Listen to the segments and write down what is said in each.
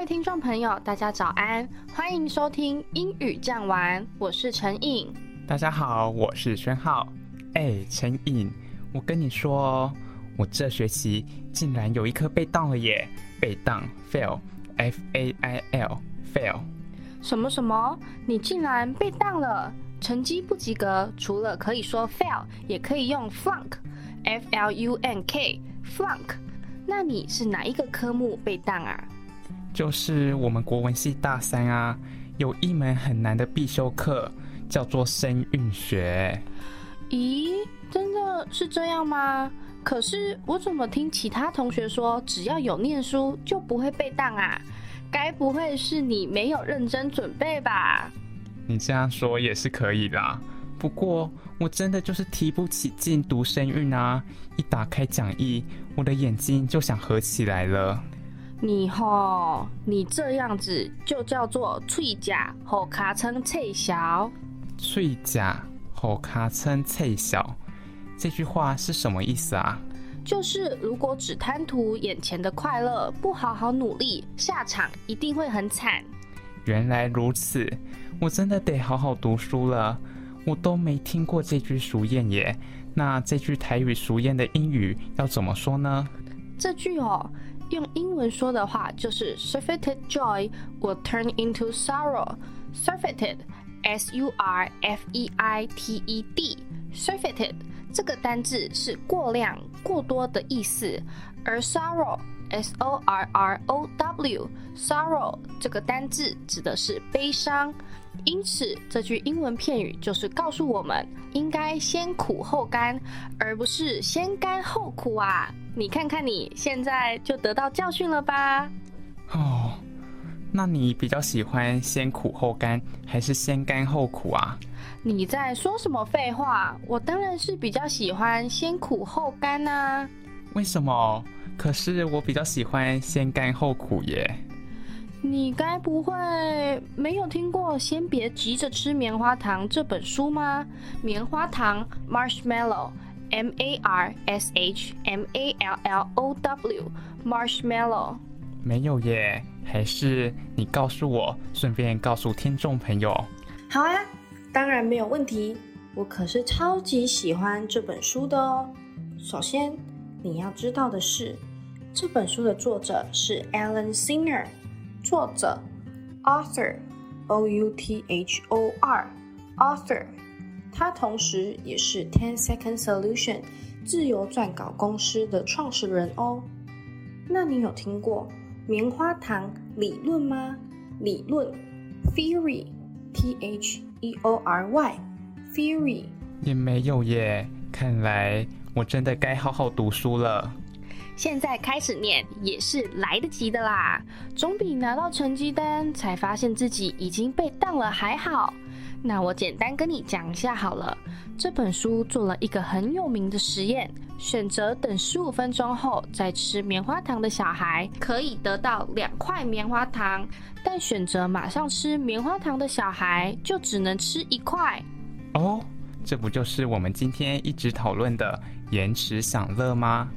位听众朋友，大家早安，欢迎收听英语酱玩，我是陈颖。大家好，我是宣浩。哎，陈颖，我跟你说，我这学期竟然有一科被当了耶，被当 fail，f a i l，fail。什么什么？你竟然被当了？成绩不及格，除了可以说 fail，也可以用 flunk，f l u n k，flunk。那你是哪一个科目被当啊？就是我们国文系大三啊，有一门很难的必修课，叫做声韵学。咦，真的是这样吗？可是我怎么听其他同学说，只要有念书就不会被当啊？该不会是你没有认真准备吧？你这样说也是可以的，不过我真的就是提不起劲读声韵啊！一打开讲义，我的眼睛就想合起来了。你吼，你这样子就叫做脆甲吼卡称脆小。脆甲吼卡称脆小，这句话是什么意思啊？就是如果只贪图眼前的快乐，不好好努力，下场一定会很惨。原来如此，我真的得好好读书了。我都没听过这句俗谚耶。那这句台语俗谚的英语要怎么说呢？这句哦。用英文说的话就是 surfeited joy will turn into sorrow. Surfeited, S-U-R-F-E-I-T-E-D, surfeited 这个单字是过量、过多的意思，而 sorrow, S-O-R-R-O-W, sorrow 这个单字指的是悲伤。因此，这句英文片语就是告诉我们，应该先苦后甘，而不是先甘后苦啊！你看看你现在就得到教训了吧？哦，那你比较喜欢先苦后甘，还是先甘后苦啊？你在说什么废话？我当然是比较喜欢先苦后甘啊！为什么？可是我比较喜欢先甘后苦耶。你该不会没有听过《先别急着吃棉花糖》这本书吗？棉花糖 （marshmallow），M A R S H M A L L O W，marshmallow。没有耶，还是你告诉我，顺便告诉听众朋友。好啊，当然没有问题。我可是超级喜欢这本书的哦。首先，你要知道的是，这本书的作者是 Alan Singer。作者，author，o u t h o r，author，他同时也是 Ten Second Solution 自由撰稿公司的创始人哦。那你有听过棉花糖理论吗？理论，theory，t h e o r y，theory 也没有耶。看来我真的该好好读书了。现在开始念也是来得及的啦，总比拿到成绩单才发现自己已经被当了还好。那我简单跟你讲一下好了。这本书做了一个很有名的实验，选择等十五分钟后再吃棉花糖的小孩，可以得到两块棉花糖；但选择马上吃棉花糖的小孩，就只能吃一块。哦，这不就是我们今天一直讨论的延迟享乐吗？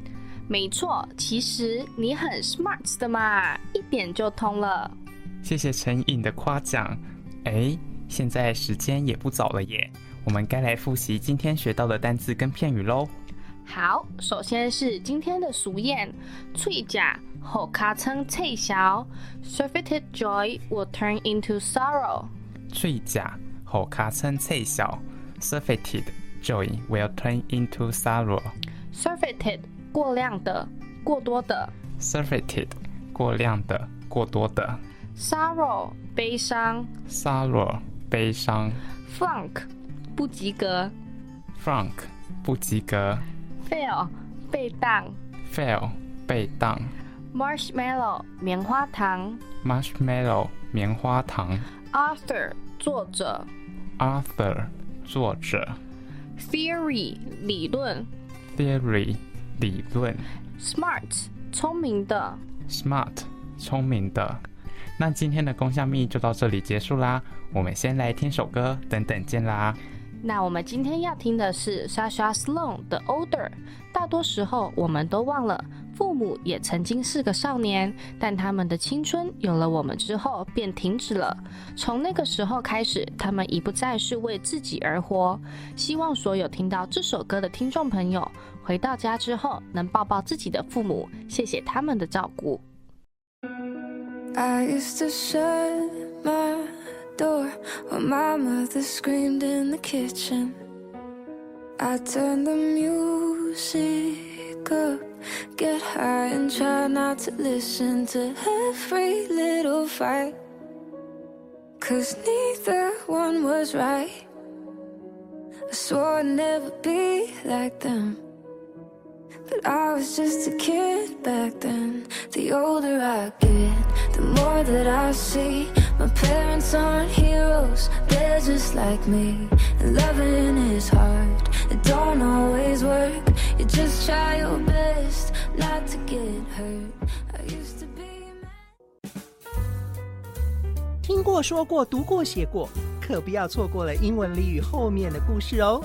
没错，其实你很 smart 的嘛，一点就通了。谢谢陈颖的夸奖。哎，现在时间也不早了耶，我们该来复习今天学到的单字跟片语喽。好，首先是今天的俗谚：脆甲后卡称脆小，surfeited joy will turn into sorrow。脆甲后卡称脆小，surfeited joy will turn into sorrow。surfeited 过量的、过多的，surfeited 过量的、过多的，sorrow 悲伤，sorrow 悲伤，flunk 不及格，flunk 不及格，fail 被当，fail 被当，marshmallow 棉花糖，marshmallow 棉花糖；author，作者；author，作者，theory 理论。Theory 理论，Smart 聪明的，Smart 聪明的。那今天的公象密就到这里结束啦，我们先来听首歌，等等见啦。那我们今天要听的是 Sasha Sloan 的 Older。大多时候我们都忘了，父母也曾经是个少年，但他们的青春有了我们之后便停止了。从那个时候开始，他们已不再是为自己而活。希望所有听到这首歌的听众朋友，回到家之后能抱抱自己的父母，谢谢他们的照顾。I used to shut my door while my mother screamed in the kitchen. I turn the music up, get high and try not to listen to every little fight. Cause neither one was right. I swore I'd never be like them. I was just a kid back then. The older I get, the more that I see. My parents aren't heroes, they're just like me. And loving is hard, it don't always work. You just try your best not to get hurt. I used to be. 听过、说过、读过、写过，可不要错过了英文俚语后面的故事哦。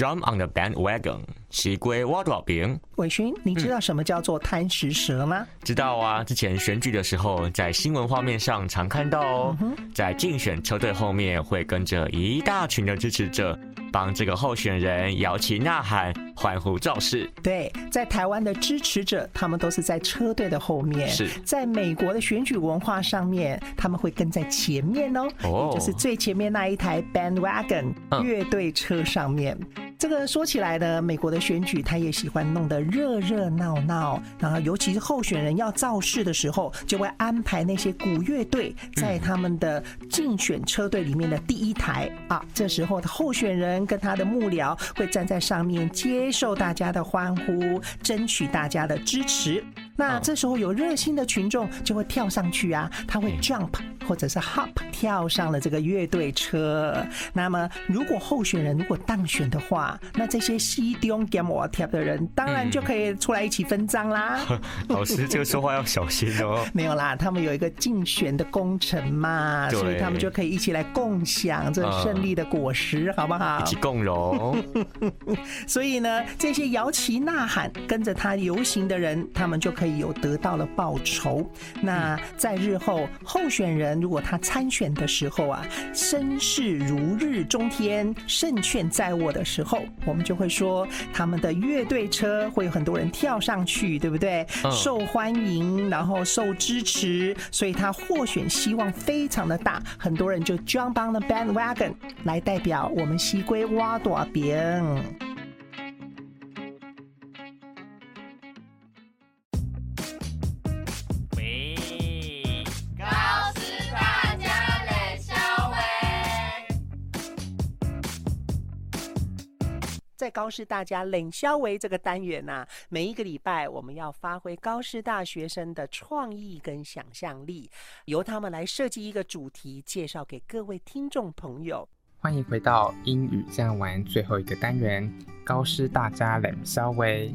Jump on the bandwagon，西归挖多少饼？伟勋，你知道什么叫做贪食蛇吗？知道啊，之前选举的时候，在新闻画面上常看到哦，在竞选车队后面会跟着一大群的支持者。帮这个候选人摇旗呐喊、欢呼造势。对，在台湾的支持者，他们都是在车队的后面；是在美国的选举文化上面，他们会跟在前面哦，哦，就是最前面那一台 bandwagon 乐队车上面。这个说起来呢，美国的选举他也喜欢弄得热热闹闹，然后尤其是候选人要造势的时候，就会安排那些鼓乐队在他们的竞选车队里面的第一台啊。这时候的候选人跟他的幕僚会站在上面接受大家的欢呼，争取大家的支持。那这时候有热心的群众就会跳上去啊，他会 jump 或者是 hop 跳上了这个乐队车。那么如果候选人如果当选的话，那这些西东 game 我跳的人当然就可以出来一起分赃啦。老师这个说话要小心哦。没有啦，他们有一个竞选的工程嘛，所以他们就可以一起来共享这胜利的果实，好不好？一起共荣。所以呢，这些摇旗呐喊跟着他游行的人，他们就可以。有得到了报酬，那在日后候选人如果他参选的时候啊，声势如日中天，胜券在握的时候，我们就会说他们的乐队车会有很多人跳上去，对不对？受欢迎，然后受支持，所以他获选希望非常的大，很多人就 jump on the bandwagon 来代表我们西归挖多饼。在高师大家冷消维这个单元呐，每一个礼拜我们要发挥高师大学生的创意跟想象力，由他们来设计一个主题，介绍给各位听众朋友。欢迎回到英语这样玩最后一个单元，高师大家冷消维。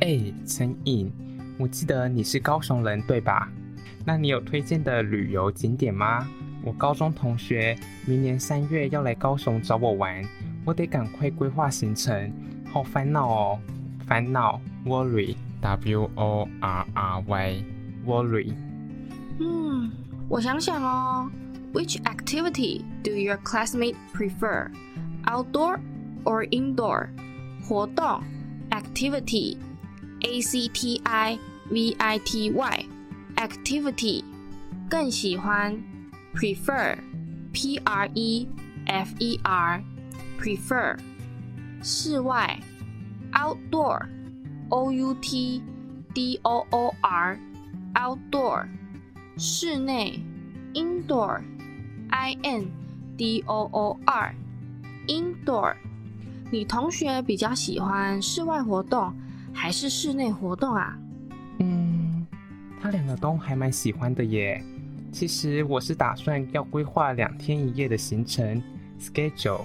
哎，陈颖，我记得你是高雄人对吧？那你有推荐的旅游景点吗？我高中同学明年三月要来高雄找我玩。我得赶快规划行程，好烦恼哦！烦恼，worry，w o r r y， worry。嗯，我想想哦，Which activity do your classmates prefer? Outdoor or indoor? 活动 activity a c t i v i t y activity 更喜欢 prefer p r e f e r Prefer 室外 outdoor o u t d o o r outdoor 室内 indoor i n d o o r indoor 你同学比较喜欢室外活动还是室内活动啊？嗯，他两个都还蛮喜欢的耶。其实我是打算要规划两天一夜的行程，schedule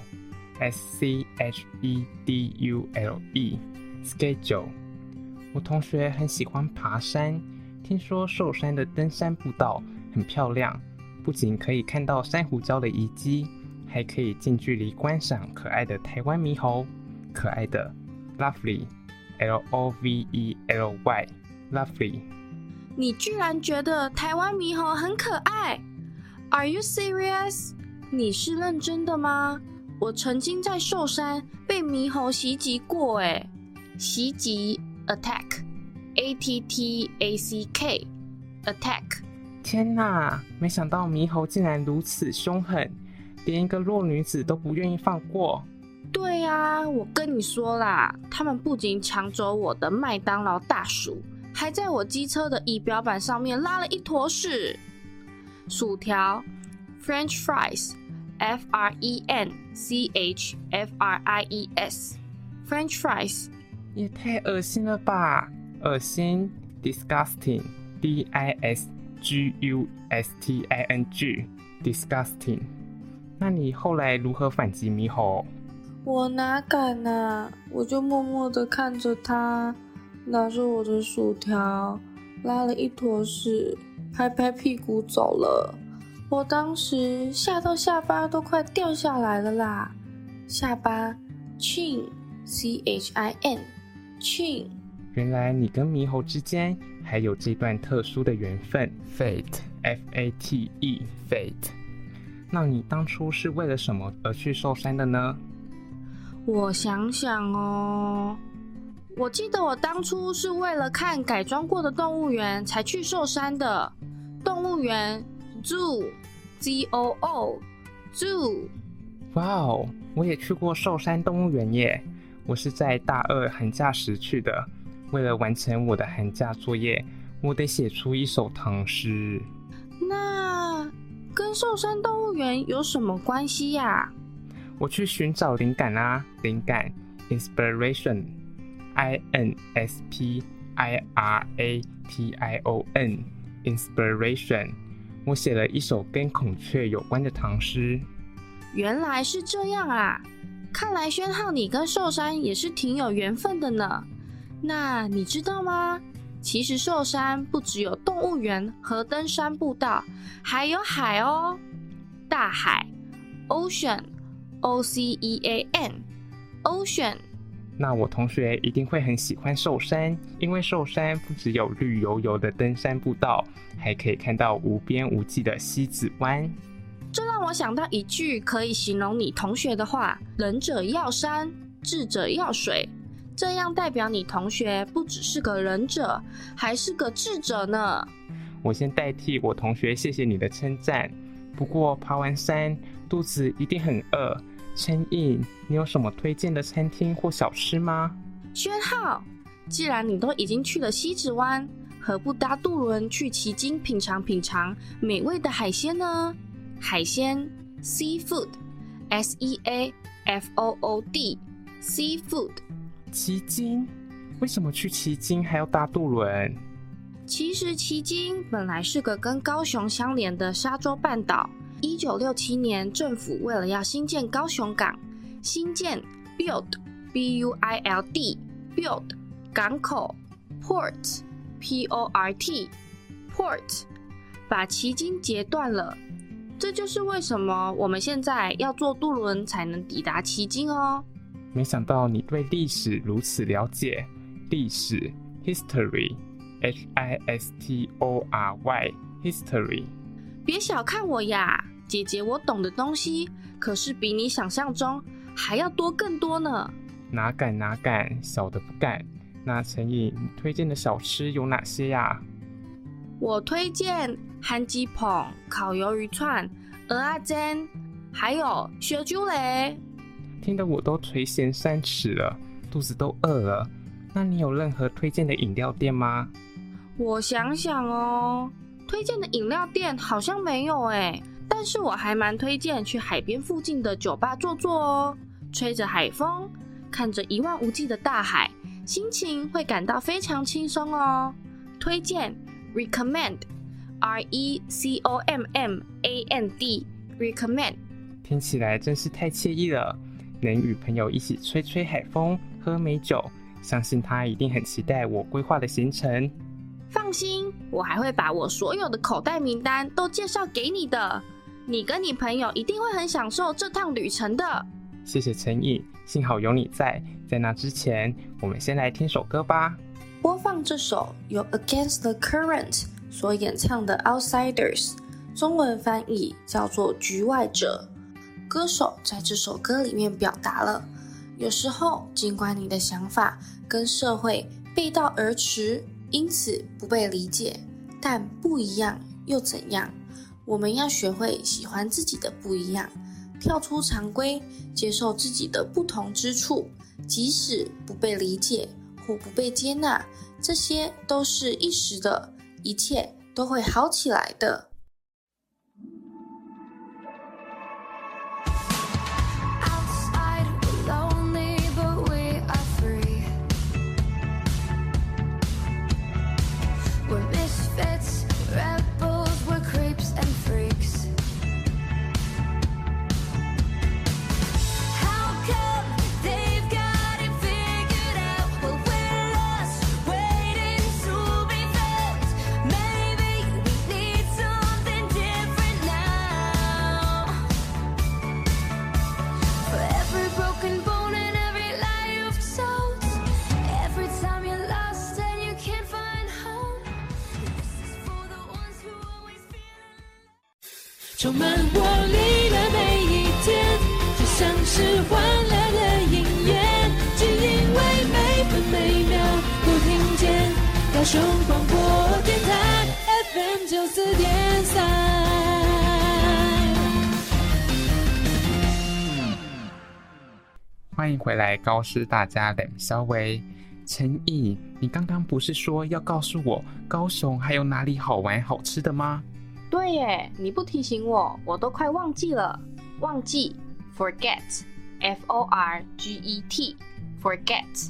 S C H E D U L E，schedule。我同学很喜欢爬山，听说寿山的登山步道很漂亮，不仅可以看到珊瑚礁的遗迹。还可以近距离观赏可爱的台湾猕猴，可爱的，lovely，l o v e l y，lovely。你居然觉得台湾猕猴很可爱？Are you serious？你是认真的吗？我曾经在寿山被猕猴袭击过，哎，袭击，attack，a t t a c k，attack。天哪，没想到猕猴竟然如此凶狠。连一个弱女子都不愿意放过。对呀，我跟你说啦，他们不仅抢走我的麦当劳大薯，还在我机车的仪表板上面拉了一坨屎。薯条，French fries，F R E N C H F R I E S，French fries，也太恶心了吧！恶心，disgusting，D I S G U S T I N G，disgusting。那你后来如何反击猕猴？我哪敢啊！我就默默的看着他拿着我的薯条，拉了一坨屎，拍拍屁股走了。我当时吓到下巴都快掉下来了啦！下巴，chin，c h i n，chin。原来你跟猕猴之间还有这段特殊的缘分，fate，f a t e，fate。那你当初是为了什么而去寿山的呢？我想想哦，我记得我当初是为了看改装过的动物园才去寿山的。动物园，zoo，z o o，zoo。哇哦，我也去过寿山动物园耶！我是在大二寒假时去的。为了完成我的寒假作业，我得写出一首唐诗。那。跟寿山动物园有什么关系呀？我去寻找灵感啊，灵感，inspiration，i n s p i r a t i o n，inspiration。我写了一首跟孔雀有关的唐诗。原来是这样啊！看来宣浩你跟寿山也是挺有缘分的呢。那你知道吗？其实寿山不只有动物园和登山步道，还有海哦，大海，ocean，o c e a n，ocean。那我同学一定会很喜欢寿山，因为寿山不只有绿油油的登山步道，还可以看到无边无际的西子湾。这让我想到一句可以形容你同学的话：仁者要山，智者要水。这样代表你同学不只是个忍者，还是个智者呢。我先代替我同学谢谢你的称赞。不过爬完山，肚子一定很饿。陈颖，你有什么推荐的餐厅或小吃吗？轩浩，既然你都已经去了西子湾，何不搭渡轮去旗津品尝品尝美味的海鲜呢？海鲜，seafood，s e a f o o d，seafood。奇经？为什么去奇经还要搭渡轮？其实奇经本来是个跟高雄相连的沙洲半岛。一九六七年，政府为了要新建高雄港，新建 build b u i l d build 港口 port p o r t port 把奇经截断了。这就是为什么我们现在要坐渡轮才能抵达奇经哦。没想到你对历史如此了解，历史 history H I S T O R Y History。别小看我呀，姐姐，我懂的东西可是比你想象中还要多更多呢。哪敢哪敢，小的不敢。那陈颖，你推荐的小吃有哪些呀？我推荐韩鸡捧、烤鱿鱼串、鹅阿煎，还有雪珠雷。听得我都垂涎三尺了，肚子都饿了。那你有任何推荐的饮料店吗？我想想哦，推荐的饮料店好像没有哎。但是我还蛮推荐去海边附近的酒吧坐坐哦，吹着海风，看着一望无际的大海，心情会感到非常轻松哦。推荐，recommend，R E C O M M A N D，recommend。听起来真是太惬意了，能与朋友一起吹吹海风，喝美酒。相信他一定很期待我规划的行程。放心，我还会把我所有的口袋名单都介绍给你的。你跟你朋友一定会很享受这趟旅程的。谢谢陈毅，幸好有你在。在那之前，我们先来听首歌吧。播放这首由 Against the Current 所演唱的《Outsiders》，中文翻译叫做《局外者》。歌手在这首歌里面表达了。有时候，尽管你的想法跟社会背道而驰，因此不被理解，但不一样又怎样？我们要学会喜欢自己的不一样，跳出常规，接受自己的不同之处，即使不被理解或不被接纳，这些都是一时的，一切都会好起来的。充满活力的每一天，就像是欢乐的音乐，只因为每分每秒都听见高雄广播电台 FM 九四点三。欢迎回来，高师大家冷稍微陈毅，你刚刚不是说要告诉我高雄还有哪里好玩好吃的吗？对耶，你不提醒我，我都快忘记了。忘记，forget，f o r g e t，forget。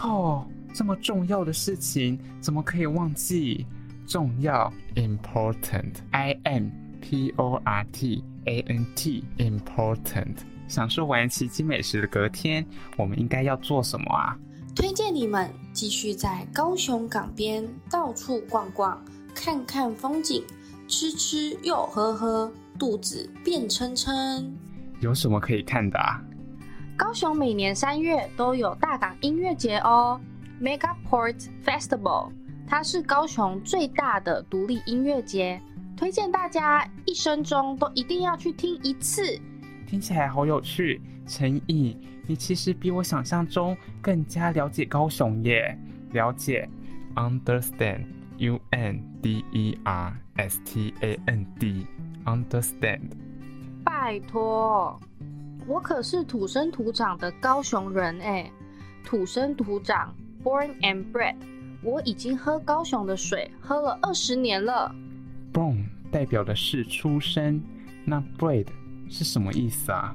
哦，这么重要的事情怎么可以忘记？重要，important，i m p o r t a n t，important。享受完奇迹美食的隔天，我们应该要做什么啊？推荐你们继续在高雄港边到处逛逛，看看风景。吃吃又喝喝，肚子变撑撑。有什么可以看的啊？高雄每年三月都有大港音乐节哦，Megaport Festival，它是高雄最大的独立音乐节，推荐大家一生中都一定要去听一次。听起来好有趣，陈毅，你其实比我想象中更加了解高雄耶。了解，Understand。U N D E R S T A N D，understand。拜托，我可是土生土长的高雄人哎，土生土长，born and bred。我已经喝高雄的水喝了二十年了。Born 代表的是出生，那 bred 是什么意思啊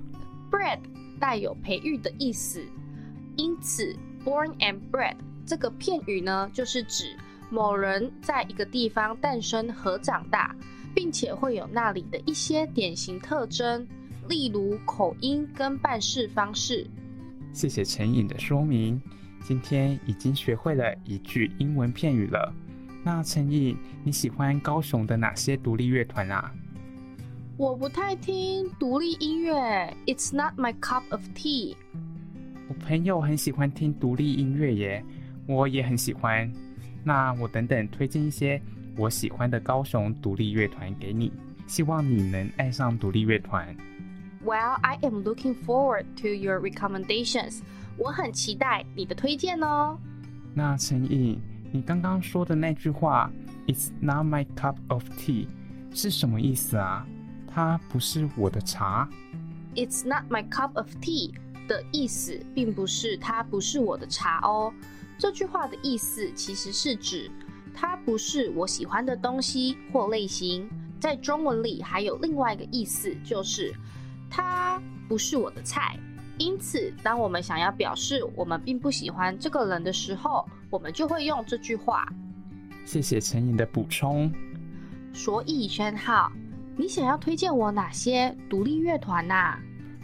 ？Bred 带有培育的意思，因此 born and bred 这个片语呢，就是指。某人在一个地方诞生和长大，并且会有那里的一些典型特征，例如口音跟办事方式。谢谢陈颖的说明，今天已经学会了一句英文片语了。那陈颖，你喜欢高雄的哪些独立乐团啊？我不太听独立音乐，It's not my cup of tea。我朋友很喜欢听独立音乐耶，我也很喜欢。那我等等推荐一些我喜欢的高雄独立乐团给你，希望你能爱上独立乐团。Well, I am looking forward to your recommendations. 我很期待你的推荐哦。那陈毅，你刚刚说的那句话 "It's not my cup of tea" 是什么意思啊？它不是我的茶。It's not my cup of tea 的意思，并不是它不是我的茶哦。这句话的意思其实是指它不是我喜欢的东西或类型。在中文里还有另外一个意思，就是它不是我的菜。因此，当我们想要表示我们并不喜欢这个人的时候，我们就会用这句话。谢谢陈颖的补充。所以，轩浩，你想要推荐我哪些独立乐团呐？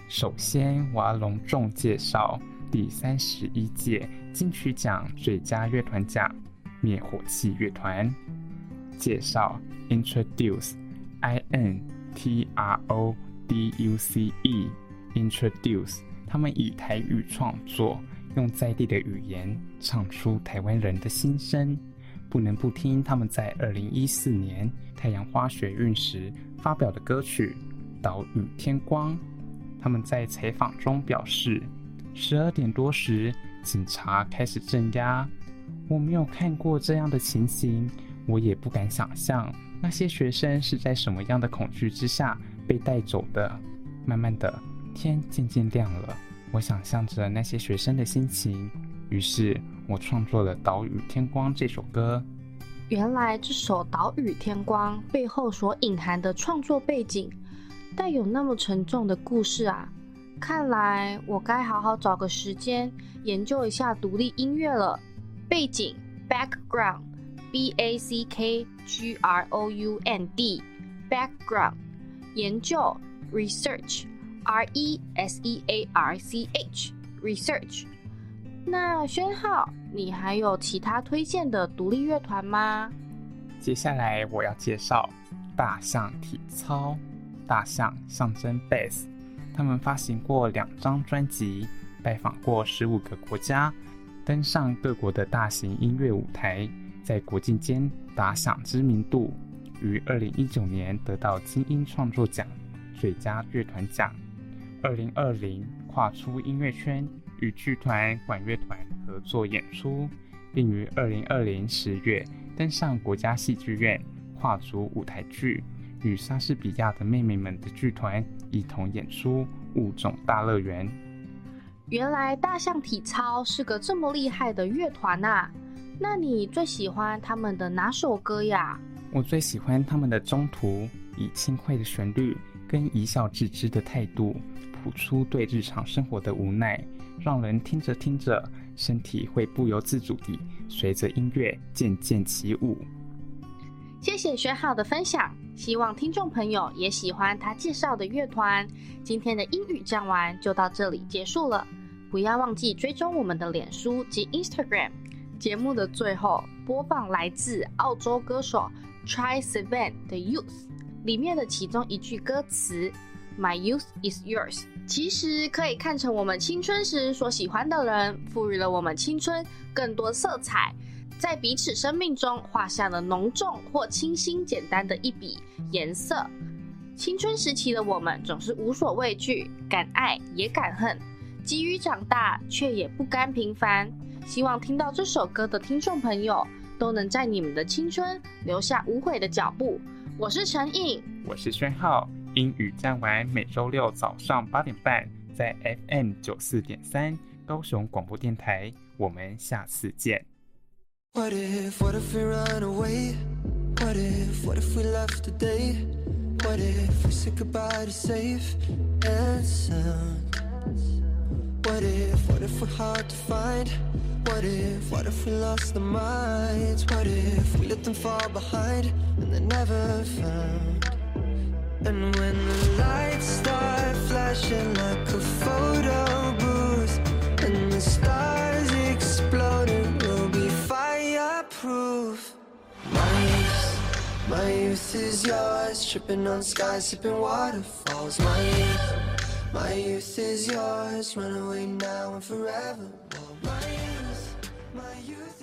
首先，我要隆重介绍第三十一届金曲奖最佳乐团奖——灭火器乐团。介绍 Introduce，I N T R O D U C E，Introduce。他们以台语创作，用在地的语言唱出台湾人的心声。不能不听他们在二零一四年太阳花学运时发表的歌曲《岛屿天光》。他们在采访中表示，十二点多时，警察开始镇压。我没有看过这样的情形，我也不敢想象那些学生是在什么样的恐惧之下被带走的。慢慢的，天渐渐亮了，我想象着那些学生的心情，于是我创作了《岛屿天光》这首歌。原来这首《岛屿天光》背后所隐含的创作背景，带有那么沉重的故事啊！看来我该好好找个时间研究一下独立音乐了。背景 （background），b a c k g r o u n d，background。研究 （research），r e s e a r c h，research。那轩浩，你还有其他推荐的独立乐团吗？接下来我要介绍大象体操。大象象征 bass，他们发行过两张专辑，拜访过十五个国家，登上各国的大型音乐舞台，在国际间打响知名度。于二零一九年得到金鹰创作奖最佳乐团奖。二零二零跨出音乐圈，与剧团管乐团合作演出，并于二零二零十月登上国家戏剧院跨足舞台剧。与莎士比亚的妹妹们的剧团一同演出《物种大乐园》。原来大象体操是个这么厉害的乐团呐！那你最喜欢他们的哪首歌呀？我最喜欢他们的《中途》，以轻快的旋律跟一笑置之的态度，谱出对日常生活的无奈，让人听着听着，身体会不由自主地随着音乐渐渐起舞。谢谢学好的分享，希望听众朋友也喜欢他介绍的乐团。今天的英语讲完就到这里结束了，不要忘记追踪我们的脸书及 Instagram。节目的最后播放来自澳洲歌手 Try Seven 的 Youth 里面的其中一句歌词：“My youth is yours”，其实可以看成我们青春时所喜欢的人，赋予了我们青春更多色彩。在彼此生命中画下了浓重或清新简单的一笔颜色。青春时期的我们总是无所畏惧，敢爱也敢恨，急于长大却也不甘平凡。希望听到这首歌的听众朋友都能在你们的青春留下无悔的脚步。我是陈颖，我是宣浩，英语讲完每周六早上八点半在 FM 九四点三高雄广播电台，我们下次见。What if, what if we run away? What if, what if we left today? What if we said goodbye to safe and sound? What if, what if we're hard to find? What if, what if we lost our minds? What if we let them fall behind and they're never found? And when the lights start flashing like a photo booth and the stars My youth, my youth is yours, tripping on skies, sipping waterfalls. My youth, my youth is yours, run away now and forever. My youth, my youth.